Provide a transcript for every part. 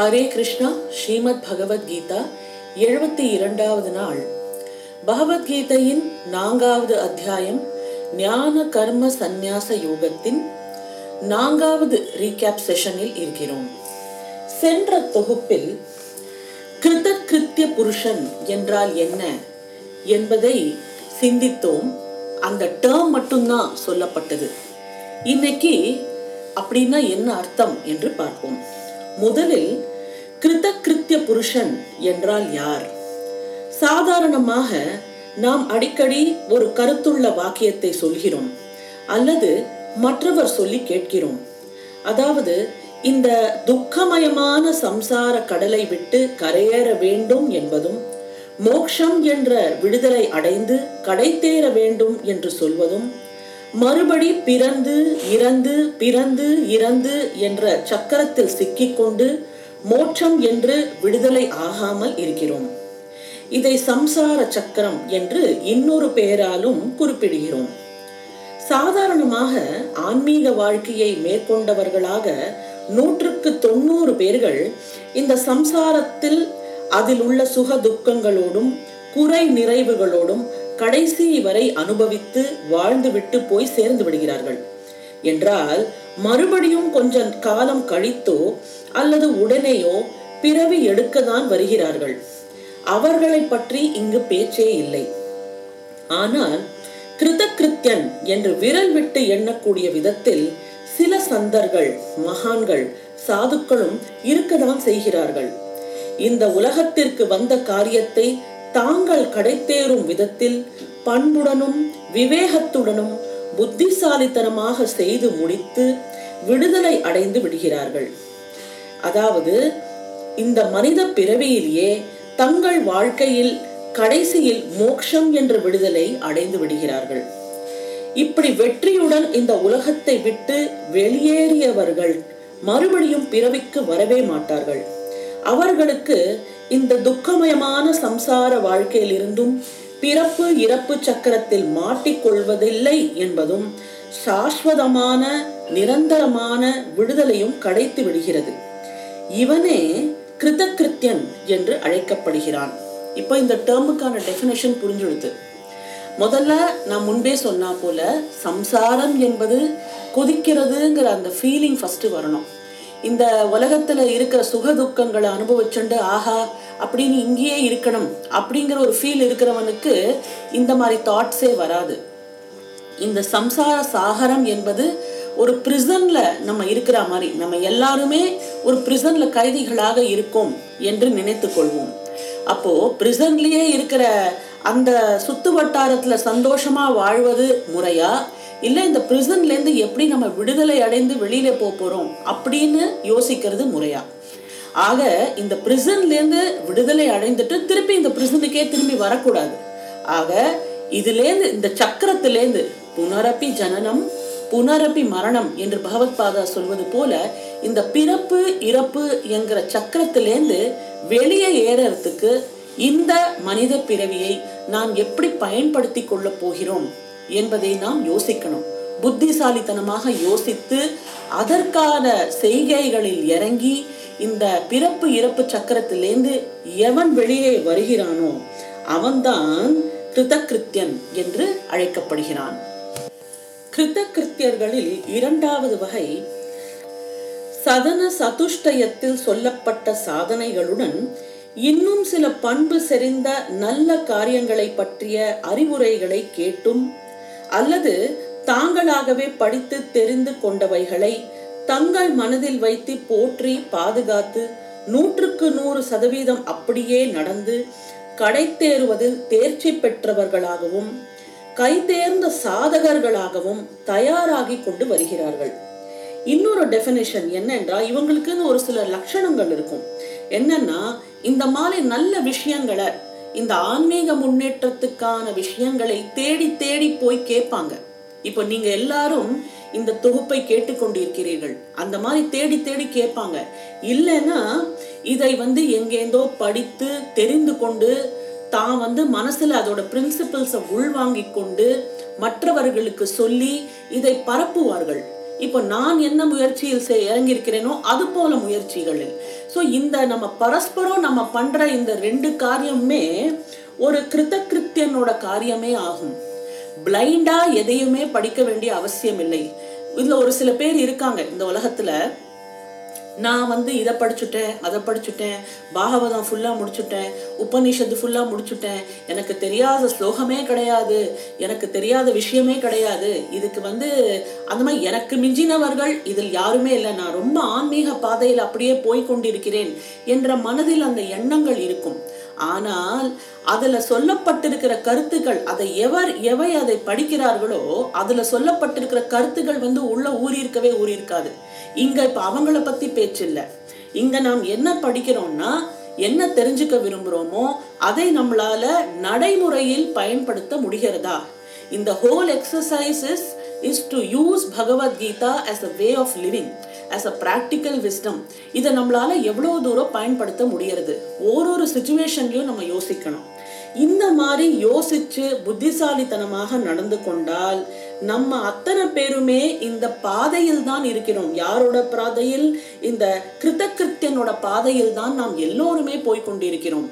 ஹரே கிருஷ்ணா ஸ்ரீமத் பகவத்கீதா எழுபத்தி இரண்டாவது நாள். பகவத்கீதையின் நான்காவது அத்தியாயம் ஞான கர்ம சந்நியாச யோகத்தின் நான்காவது ரீகேப் செஷனில் இருக்கிறோம். சென்ற தொகுப்பில் கிருத கிருத்திய புருஷன் என்றால் என்ன என்பதை சிந்தித்தோம். அந்த டேர்ம் மட்டும்தான் சொல்லப்பட்டது. இன்னைக்கு அப்படின்னா என்ன அர்த்தம் என்று பார்ப்போம். முதலில் கிருதகிருத்திய புருஷன் என்றால் யார்? சாதாரணமாக நாம் அடிக்கடி ஒரு கருத்துள்ள வாக்கியத்தை சொல்கிறோம் அல்லது மற்றவர் சொல்லி கேட்கிறோம். அதாவது இந்த துக்கமயமான சம்சார கடலை விட்டு கரையேற வேண்டும் என்பதும் மோக்ஷம் என்ற விடுதலை அடைந்து கடை தேர வேண்டும் என்று சொல்வதும் மறுபடி பிறந்து இறந்து பிறந்து இறந்து என்ற சக்கரத்தில் சிக்கிக்கொண்டு மோட்சம் என்று விடுதலை ஆகாமல் இருக்கிறோம். இதை சம்சார சக்கரம் என்று இன்னொரு பெயராலும் குறிப்பிடுகிறோம். சாதாரணமாக ஆன்மீக வாழ்க்கையை மேற்கொண்டவர்களாக நூற்றுக்கு தொண்ணூறு பேர்கள் இந்த சம்சாரத்தில் அதில் உள்ள சுக துக்கங்களோடும் குறை நிறைவுகளோடும் கடைசி வரை அனுபவித்து வாழ்ந்துவிட்டு போய் சேர்ந்து விடுகிறார்கள். என்றால் மறுபடியும் கொஞ்சம் காலம் கழித்தோ அல்லது உடனேயோ பிறவி எடுக்கத்தான் வருகிறார்கள். அவர்களை பற்றி இங்கு பேச்சே இல்லை. ஆனால் கிருதகிருத்தியன் என்று விரல் விட்டு எண்ணக்கூடிய விதத்தில் சில சந்தர்கள் மகான்கள் சாதுக்களும் இருக்கதான் செய்கிறார்கள். இந்த உலகத்திற்கு வந்த காரியத்தை தாங்கள் கடைத்தேறும் விதத்தில் பண்புடனும் விவேகத்துடனும் புத்திசாலித்தனமாக செய்து முடித்து விடுதலை அடைந்து விடுகிறார்கள். அதாவது இந்த மனித பிறவியிலேயே தங்கள் வாழ்க்கையில் கடைசியில் மோக்ஷம் என்ற விடுதலை அடைந்து விடுகிறார்கள். இப்படி வெற்றியுடன் இந்த உலகத்தை விட்டு வெளியேறியவர்கள் மறுபடியும் பிறவிக்கு வரவே மாட்டார்கள். அவர்களுக்கு இந்த துக்கமயமான சம்சார வாழ்க்கையிலிருந்தும் பிறப்பு இறப்பு சக்கரத்தில் மாட்டிக்கொள்வதில்லை என்பதும் சாஸ்வதமான நிரந்தரமான விடுதலையும் கிடைத்து விடுகிறது. இவனே கிருதகிருத்தியன் என்று அழைக்கப்படுகிறான். இப்போ இந்த டேர்முக்கான டெஃபினேஷன் புரிஞ்சுடுது முதல்ல நான் முன்பே சொன்னா போல சம்சாரம் என்பது கொதிக்கிறதுங்கிற அந்த ஃபீலிங் ஃபஸ்ட்டு வரணும். இந்த உலகத்துல இருக்கிற சுக துக்கங்களை அனுபவிச்சுண்டு ஆஹா அப்படின்னு இங்கேயே இருக்கணும் அப்படிங்கிற ஒரு ஃபீல் இருக்கிறவனுக்கு இந்த மாதிரி தாட்ஸே வராது. இந்த சம்சார சாகரம் என்பது ஒரு பிரிசன்ல நம்ம இருக்கிற மாதிரி நம்ம எல்லாருமே ஒரு பிரிசன்ல கைதிகளாக இருக்கோம் என்று நினைத்து கொள்வோம். அப்போ பிரிசன்லயே இருக்கிற அந்த சுத்து வட்டாரத்துல சந்தோஷமா வாழ்வது முறையா? இல்ல இந்த பிரிசன்லேருந்து எப்படி நம்ம விடுதலை அடைந்து வெளியில போக போறோம் அப்படின்னு யோசிக்கிறது முறையா. ஆக இந்த பிரிசன்ல இருந்து விடுதலை அடைந்துட்டு திருப்பி இந்த பிரிசனுக்கே திரும்பி வரக்கூடாது. ஆக இதுலேருந்து இந்த சக்கரத்திலேருந்து புனரப்பி ஜனனம் புனரப்பி மரணம் என்று பகவத் பாதா சொல்வது போல இந்த பிறப்பு இறப்பு என்கிற சக்கரத்திலேருந்து வெளியே ஏறறதுக்கு இந்த மனித பிறவியை நாம் எப்படி பயன்படுத்தி கொள்ளப் போகிறோம் என்பதை நாம் யோசிக்கணும். புத்திசாலித்தனமாக யோசித்து அதற்கான செய்கைகளில் இறங்கி இந்த பிறப்பு இறப்பு சக்கரத்திலேருந்து எவன் வெளியே வருகிறானோ அவன்தான் கிருதகிருத்தியன் என்று அழைக்கப்படுகிறான். கிருதகிருத்தியர்களில் இரண்டாவது வகை சதன சதுஷ்டயத்தில் சொல்லப்பட்ட சாதனைகளுடன் இன்னும் சில பண்பு செறிந்த நல்ல காரியங்களை பற்றிய அறிவுரைகளை கேட்டும் அல்லது தாங்களாகவே படித்து தெரிந்து கொண்டவைகளை தங்கள் மனதில் வைத்து போற்றி பாதுகாத்து நூற்றுக்கு நூறு சதவீதம் அப்படியே நடந்து கடை தேறுவதில் தேர்ச்சி பெற்றவர்களாகவும் கைதேர்ந்த சாதகர்களாகவும் தயாராகி கொண்டு வருகிறார்கள். இன்னொரு டெபினேஷன் என்றால் இவங்களுக்குன்னு ஒரு சில லட்சணங்கள் இருக்கும். என்னன்னா இந்த மாதிரி நல்ல விஷயங்களை இந்த ஆன்மீக முன்னேற்றத்துக்கான விஷயங்களை தேடி தேடி போய் கேட்பாங்க. இப்போ நீங்க எல்லாரும் இந்த தொகுப்பை கேட்டுக்கொண்டிருக்கிறீர்கள். அந்த மாதிரி தேடி தேடி கேட்பாங்க. இல்லைன்னா இதை வந்து எங்கேந்தோ படித்து தெரிந்து கொண்டு தான் வந்து மனசுல அதோட பிரின்சிபிள்ஸை உள்வாங்கிக் கொண்டு மற்றவர்களுக்கு சொல்லி இதை பரப்புவார்கள். இப்போ நான் என்ன முயற்சியில் இறங்கியிருக்கிறேனோ அது போல முயற்சிகளில். ஸோ இந்த நம்ம பரஸ்பரம் நம்ம பண்ற இந்த ரெண்டு காரியமுமே ஒரு கிருத்தகிருத்தியனோட காரியமே ஆகும். பிளைண்டா எதையுமே படிக்க வேண்டிய அவசியம் இல்லை இதுல ஒரு சில பேர் இருக்காங்க இந்த உலகத்துல. நான் வந்து இதை படிச்சுட்டேன் அதை படிச்சுட்டேன் பாகவதம் ஃபுல்லாக முடிச்சுட்டேன் உபநிஷத்து ஃபுல்லாக முடிச்சுட்டேன். எனக்கு தெரியாத ஸ்லோகமே கிடையாது எனக்கு தெரியாத விஷயமே கிடையாது. இதுக்கு வந்து அந்த மாதிரி எனக்கு மிஞ்சினவர்கள் இதில் யாருமே இல்லை. நான் ரொம்ப ஆன்மீக பாதையில் அப்படியே போய் கொண்டிருக்கிறேன் என்ற மனதில் அந்த எண்ணங்கள் இருக்கும். ஆனால் அதுல சொல்லப்பட்டிருக்கிற கருத்துக்கள் அதை எவர் எவை அதை படிக்கிறார்களோ அதுல சொல்லப்பட்டிருக்கிற கருத்துக்கள் வந்து உள்ள ஊறியிருக்கவே ஊறியிருக்காது. இங்க இப்ப அவங்கள பத்தி பேச்சு இல்ல இங்க நாம் என்ன படிக்கிறோம்னா என்ன தெரிஞ்சுக்க விரும்புறோமோ அதை நம்மளால நடைமுறையில் பயன்படுத்த முடிகிறதா? இந்த whole exercise is is to use Bhagavad Gita as a way of living as a practical wisdom இதை நம்மளால எவ்வளோ தூரம் பயன்படுத்த முடியறது? ஒரு சுச்சுவேஷன்லையும் நம்ம யோசிக்கணும். இந்த மாதிரி யோசிச்சு புத்திசாலித்தனமாக நடந்து கொண்டால் நம்ம அத்தனை பேருமே இந்த பாதையில் தான் இருக்கிறோம். யாரோட பாதையில்? இந்த கிருத்தகிருத்தியனோட பாதையில் தான் நாம் எல்லோருமே போய்கொண்டிருக்கிறோம்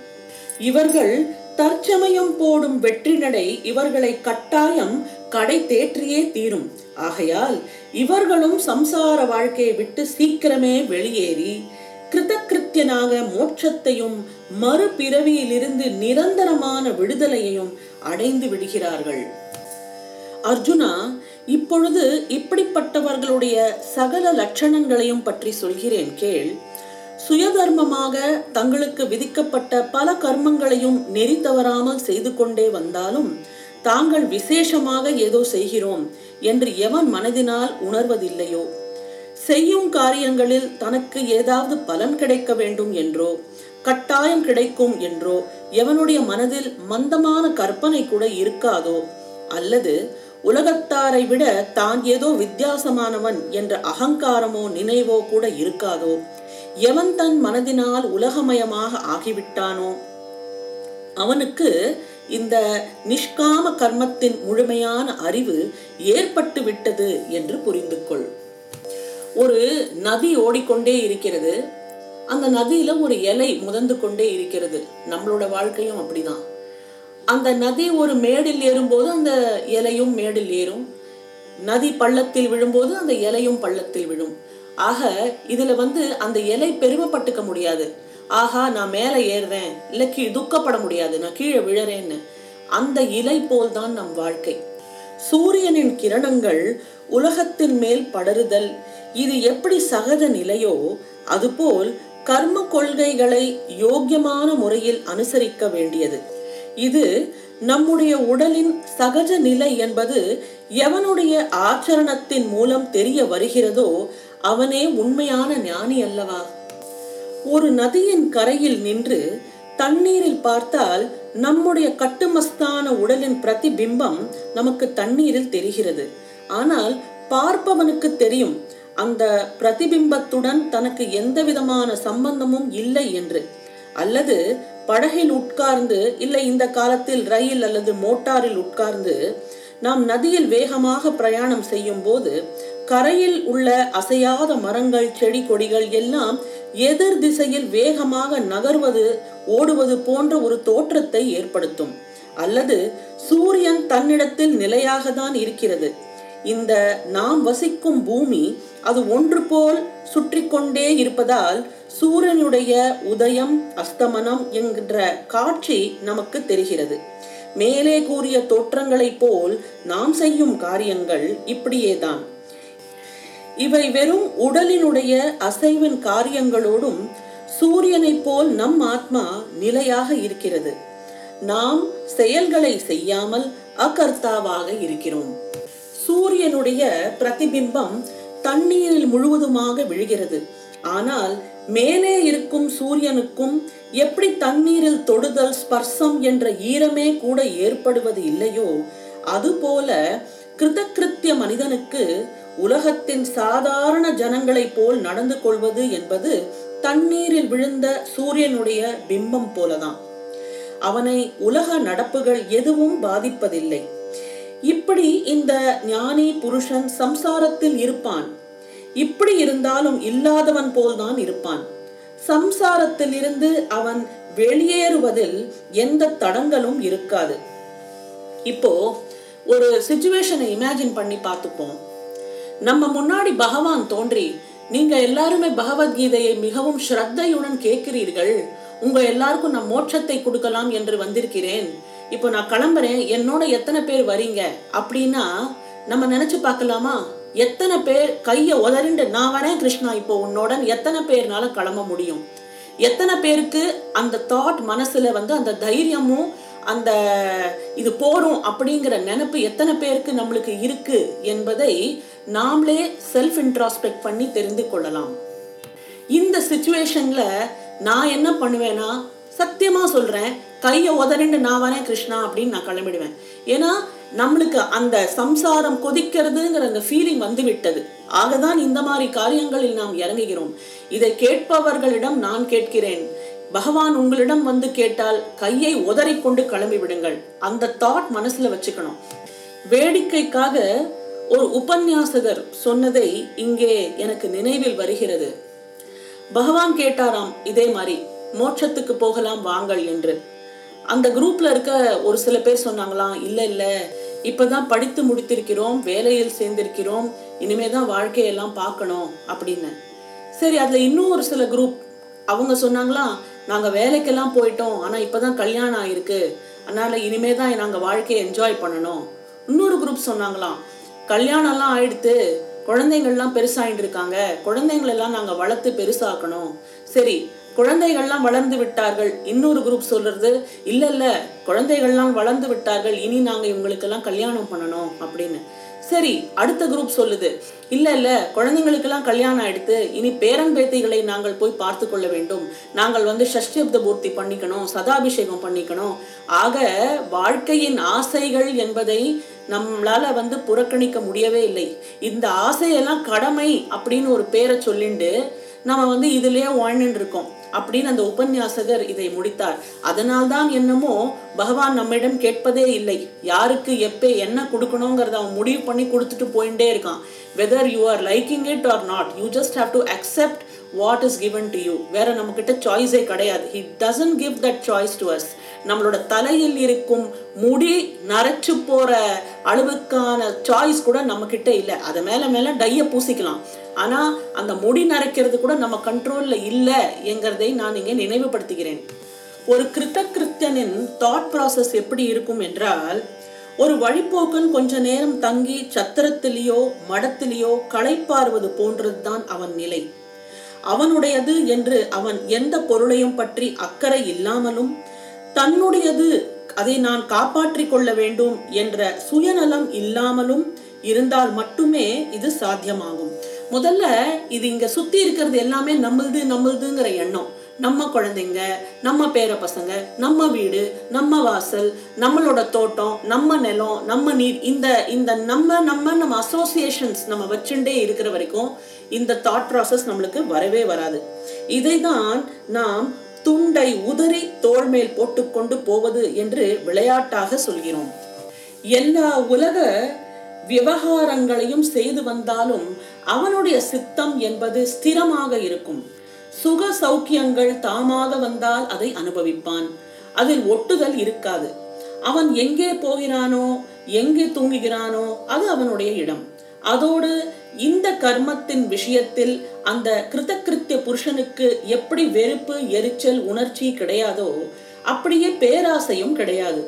இவர்கள் தற்சமயம் போடும் வெற்றி நடை இவர்களை கட்டாயம் கடை தேற்றியே தீரும். ஆகையால் இவர்களும் சம்சார வாழ்க்கையை விட்டு சீக்கிரமே வெளியேறி கிருத்தகிருத்தியனாக மோட்சத்தையும் மறுபிறவியிலிருந்து நிரந்தரமான விடுதலையையும் அடைந்து விடுகிறார்கள். அர்ஜுனா இப்பொழுது இப்படிப்பட்டவர்களுடைய சகல லட்சணங்களையும் பற்றி சொல்கிறேன் கேள். சுயதர்மமாக தங்களுக்கு விதிக்கப்பட்ட பல கர்மங்களையும் நெறி தவறாமல் செய்து கொண்டே வந்தாலும் தாங்கள் விசேஷமாக ஏதோ செய்கிறோம் என்று எவன் மனதினால் உணர்வதில்லையோ? செய்யும் காரியங்களில் தனக்கு ஏதாவது பலன் கிடைக்க வேண்டும் என்றோ? கட்டாயம் கிடைக்கும் என்றோ? எவனுடைய மனதில் மந்தமான கற்பனை கூட இருக்காதோ? அல்லது உலகத்தாரை விட தான் ஏதோ வித்தியாசமானவன் என்ற அகங்காரமோ நினைவோ கூட இருக்காதோ? எவன் தன் மனதினால் உலகமயமாக ஆகிவிட்டானோ? அவனுக்கு இந்த நிஷ்காம கர்மத்தின் முழுமையான அறிவு ஏற்பட்டு விட்டது என்று புரிந்து கொள் ஒரு நதி ஓடிக்கொண்டே இருக்கிறது. அந்த நதியில ஒரு இலை முதந்து கொண்டே இருக்கிறது. நம்மளோட வாழ்க்கையும் அப்படிதான். அந்த நதி ஒரு மேடில் ஏறும்போது அந்த இலையும் மேடில் ஏறும். நதி பள்ளத்தில் விழும்போது அந்த இலையும் பள்ளத்தில் விழும். ஆக இதுல வந்து அந்த இலை பெருமைப்பட்டுக்க முடியாது. ஆஹா நான் மேலே ஏறுறேன். இல்லை கீழ் துக்கப்பட முடியாது. நான் கீழே விழறேன்னு. அந்த இலை போல் தான் நம் வாழ்க்கை. சூரியனின் கிரணங்கள் உலகத்தின் மேல் படருதல். இது எப்படி சகஜ நிலையோ அதுபோல் கர்ம கொள்கைகளை யோக்கியமான முறையில் அனுசரிக்க வேண்டியது. இது நம்முடைய உடலின் சகஜ நிலை என்பது எவனுடைய ஆச்சரணத்தின் மூலம் தெரிய வருகிறதோ அவனே உண்மையான ஞானி அல்லவா? ஒரு நதியின் கரையில் நின்று தண்ணீரில் பார்த்தால் நம்முடைய கட்டுமஸ்தான உடலின் பிரதிபிம்பம் நமக்கு தண்ணீரில் தெரிகிறது. ஆனால் பார்ப்பவனுக்கு தெரியும் அந்த பிரதிபிம்பத்துடன் தனக்கு எந்த விதமான சம்பந்தமும் இல்லை என்று. அல்லது படகில் உட்கார்ந்து இல்லை இந்த காலத்தில் ரயில் அல்லது மோட்டாரில் உட்கார்ந்து நாம் நதியில் வேகமாக பிரயாணம் செய்யும் போது கரையில் உள்ள அசையாத மரங்கள் செடி கொடிகள் எல்லாம் எதிர் திசையில் வேகமாக நகர்வது ஓடுவது போன்ற ஒரு தோற்றத்தை ஏற்படுத்தும். அல்லது சூரியன் தன்னிடத்தில் நிலையாக தான் இருக்கிறது. இந்த நாம் வசிக்கும் பூமி அது ஒன்று போல் சுற்றி கொண்டே இருப்பதால் சூரியனுடைய உதயம் அஸ்தமனம் என்கின்ற காட்சி நமக்கு தெரிகிறது. மேலே கூறிய தோற்றங்களைப் போல் நாம் செய்யும் காரியங்கள் இப்படியேதான் இவை வெறும் உடலினுடைய அசைவின் காரியங்களோடும் சூரியனைப் போல் நம் ஆத்மா நிலையாக இருக்கிறது. நாம் செயல்களை செய்யாமல் அகர்த்தாவாக இருக்கிறோம். சூரியனுடைய பிரதிபிம்பம் தண்ணீரில் முழுவதுமாக விழுகிறது. ஆனால் மேலே இருக்கும் சூரியனுக்கும் எப்படி தண்ணீரில் தொடுதல் ஸ்பர்சம் என்ற ஈரமே கூட ஏற்படுவது இல்லையோ அதுபோல கிருதகிருத்திய மனிதனுக்கு உலகத்தின் சாதாரண ஜனங்களைப் போல் நடந்து கொள்வது என்பது தண்ணீரில் விழுந்த சூரியனுடைய பிம்பம் போலதான். அவனை உலக நடப்புகள் எதுவும் பாதிப்பதில்லை. இப்படி இந்த ஞானி புருஷன் சம்சாரத்தில் இருப்பான். இப்படி இருந்தாலும் இல்லாதவன் போல்தான் இருப்பான். சம்சாரத்திலிருந்து அவன் வெளியேறுவதில் எந்த தடங்களும் இருக்காது. இப்போ ஒரு சுச்சுவேஷனை இமேஜின் பண்ணி பார்த்துப்போம். நம்ம முன்னாடி பகவான் தோன்றி நீங்க எல்லாருமே பகவத்கீதையை மிகவும் ஸ்ரத்தையுடன் கேட்கிறீர்கள். உங்க எல்லாருக்கும் நான் மோட்சத்தை கொடுக்கலாம் என்று வந்திருக்கிறேன். இப்போ நான் கிளம்புறேன். என்னோட எத்தனை பேர் வரீங்க? அப்படின்னா நம்ம நினைச்சு பார்க்கலாமா? எத்தனை பேர் கையை உதறிண்டு நான் வரேன் கிருஷ்ணா இப்போ உன்னோட எத்தனை பேர்னால கிளம்ப முடியும்? எத்தனை பேருக்கு அந்த தாட் மனசுல வந்து அந்த தைரியமும் அந்த இது போறோம் அப்படிங்கிற நினப்பு எத்தனை பேருக்கு நம்மளுக்கு இருக்கு என்பதை நாமளே செல்ஃப் இன்ட்ராஸ்பெக்ட் பண்ணி தெரிந்து கொள்ளலாம். இந்த சுச்சுவேஷன்ல நான் என்ன பண்ணுவேன்னா சத்தியமா சொல்றேன் கையை உதறிண்டு நான் வரேன் கிருஷ்ணா அப்படின்னு நான் கிளம்பிடுவேன். ஏன்னா நம்மளுக்கு அந்த சம்சாரம் கொதிக்கிறதுங்கிற அந்த ஃபீலிங் வந்து விட்டது ஆகதான் இந்த மாதிரி காரியங்களில் நாம் இறங்குகிறோம். இதை கேட்பவர்களிடம் நான் கேட்கிறேன். பகவான் உங்களிடம் வந்து கேட்டால் கையை உதறிக்கொண்டு கிளம்பி விடுங்கள் அந்த தாட் மனசுல வச்சுக்கணும். வேடிக்கைக்காக ஒரு உபன்யாசகர் சொன்னதை இங்கே எனக்கு நினைவில் வருகிறது. பகவான் கேட்டாராம் இதே மாதிரி மோட்சத்துக்கு போகலாம் வாங்கள் என்று. அந்த குரூப்ல இருக்க ஒரு சில பேர் சொன்னாங்களாம் இல்ல இல்ல இப்பதான் படித்து முடித்திருக்கிறோம் வேலையில் சேர்ந்திருக்கிறோம் இனிமே தான் வாழ்க்கையெல்லாம் பார்க்கணும் அப்படின்னு. சரி அதுல இன்னும் ஒரு சில குரூப் அவங்க சொன்னாங்களாம் நாங்க வேலைக்கெல்லாம் போயிட்டோம் ஆனா இப்பதான் கல்யாணம் ஆயிருக்கு. அதனால இனிமே தான் நாங்க வாழ்க்கையை என்ஜாய் பண்ணணும். இன்னொரு குரூப் சொன்னாங்களாம் கல்யாணம்லாம் ஆயிடுத்து குழந்தைங்கள்லாம் பெருசாயிட்டு இருக்காங்க குழந்தைங்களெல்லாம் நாங்க வளர்த்து பெருசாக்கணும். சரி குழந்தைகள்லாம் வளர்ந்து விட்டார்கள். இன்னொரு குரூப் சொல்றது இல்ல இல்ல குழந்தைகள்லாம் வளர்ந்து விட்டார்கள். இனி நாங்க இவங்களுக்கெல்லாம் கல்யாணம் பண்ணணும் அப்படின்னு. சரி அடுத்த குரூப் சொல்லுது இல்ல இல்ல குழந்தைங்களுக்கெல்லாம் கல்யாணம் ஆயிடுத்து இனி பேரன் பேத்திகளை நாங்கள் போய் பார்த்து கொள்ள வேண்டும். நாங்கள் வந்து சஷ்டியப்த பூர்த்தி பண்ணிக்கணும் சதாபிஷேகம் பண்ணிக்கணும். ஆக வாழ்க்கையின் ஆசைகள் என்பதை நம்மளால வந்து புறக்கணிக்க முடியவே இல்லை. இந்த ஆசையெல்லாம் கடமை அப்படின்னு ஒரு பேரை சொல்லிண்டு நம்ம வந்து இதுலயே வாழ்ந்துட்டு இருக்கோம். அப்படின்னு அந்த உபன்யாசகர் இதை முடித்தார். அதனால்தான் என்னமோ பகவான் நம்மிடம் கேட்பதே இல்லை. யாருக்கு எப்போ என்ன கொடுக்கணுங்கிறத அவன் முடிவு பண்ணி கொடுத்துட்டு போயிட்டே இருக்கான். Whether you are liking it or not you just have to accept what is given to you வேற நம்ம கிட்ட சாய்ஸே கிடையாது. He doesn't give that choice to us நம்மளோட தலையில் இருக்கும் முடி நரைச்சு போற அளவுக்கான சாய்ஸ் கூட நம்ம கிட்ட இல்லை. அதை மேல மேல டைய பூசிக்கலாம். ஆனா அந்த முடி நரைக்கிறது கூட நம்ம கண்ட்ரோல்ல இல்லை என்கிறதை நான் இங்கே நினைவுபடுத்துகிறேன். ஒரு கிருத்த கிருத்தனின் தாட் ப்ராசஸ் எப்படி இருக்கும் என்றால் ஒரு வழிப்போக்கன் கொஞ்ச நேரம் தங்கி சத்திரத்திலேயோ மடத்திலேயோ களைப்பாறுவது போன்றதுதான் அவன் நிலை. அவனுடையது என்று அவன் எந்த பொருளையும் பற்றி அக்கறை இல்லாமலும் தன்னுடையது. அதை நான் காப்பாற்றிக் கொள்ள வேண்டும் என்ற சுயநலம் இல்லாமலும் இருந்தால் மட்டுமே இது சாத்தியமாகும். முதல்ல இது இங்க சுத்தி இருக்கிறது எல்லாமே நம்மளுது நம்மளுதுங்கிற எண்ணம். நம்ம குழந்தைங்க நம்ம பேர பசங்க நம்ம வீடு நம்ம வாசல் நம்மளோட தோட்டம் நம்ம நிலம் நம்ம நீர் இந்த இந்த நம்ம நம்ம நம்ம அசோசியேஷன்ஸ் நம்ம வச்சுட்டே இருக்கிற வரைக்கும் இந்த தாட் ப்ராசஸ் நம்மளுக்கு வரவே வராது. இதை தான் நாம் துண்டை உதறி தோள் மேல் போட்டுக்கொண்டு போவது என்று விளையாட்டாக சொல்கிறோம். எல்லா உலக விவகாரங்களையும் செய்து வந்தாலும் அவனுடைய சித்தம் என்பது ஸ்திரமாக இருக்கும். சுக சௌக்கியங்கள் தாமாக வந்தால் அதை அனுபவிப்பான். அதில் ஒட்டுதல் இருக்காது. அவன் எங்கே போகிறானோ எங்கே தூங்குகிறானோ அது அவனுடைய இடம். அதோடு இந்த கர்மத்தின் விஷயத்தில் அந்த கிருத்தகிருத்திய புருஷனுக்கு எப்படி வெறுப்பு எரிச்சல் உணர்ச்சி கிடையாதோ அப்படியே பேராசையும் கிடையாது.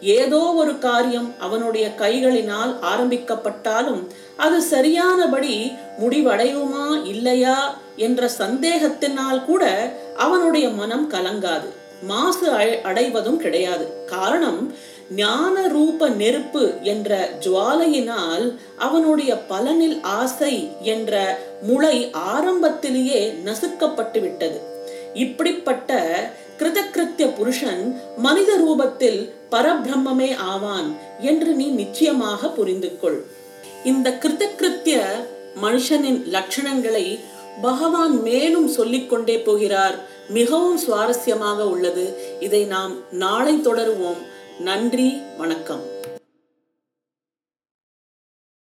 ஏதோ ஒரு காரியம் அவனுடைய கைகளினால் ஆரம்பிக்கப்பட்டாலும் அது சரியானபடி முடிவடையுமா இல்லையா என்ற சந்தேகத்தினால் கூட அவனுடைய மனம் கலங்காது. மாசு அடைவதும் கிடையாது. காரணம் ஞான ரூப நெருப்பு என்ற ஜுவாலையினால் அவனுடைய பலனில் ஆசை என்ற முளை ஆரம்பத்திலேயே நசுக்கப்பட்டு விட்டது இப்படிப்பட்ட கிருதகிருத்திய புருஷன் மனித ரூபத்தில் பரபிரம்மே ஆவான் என்று நீ நிச்சயமாக புரிந்து கொள் இந்த கிருதகிருத்திய மனுஷனின் லட்சணங்களை பகவான் மேலும் சொல்லிக் கொண்டே போகிறார். மிகவும் சுவாரஸ்யமாக உள்ளது. இதை நாம் நாளை தொடருவோம். நன்றி வணக்கம்.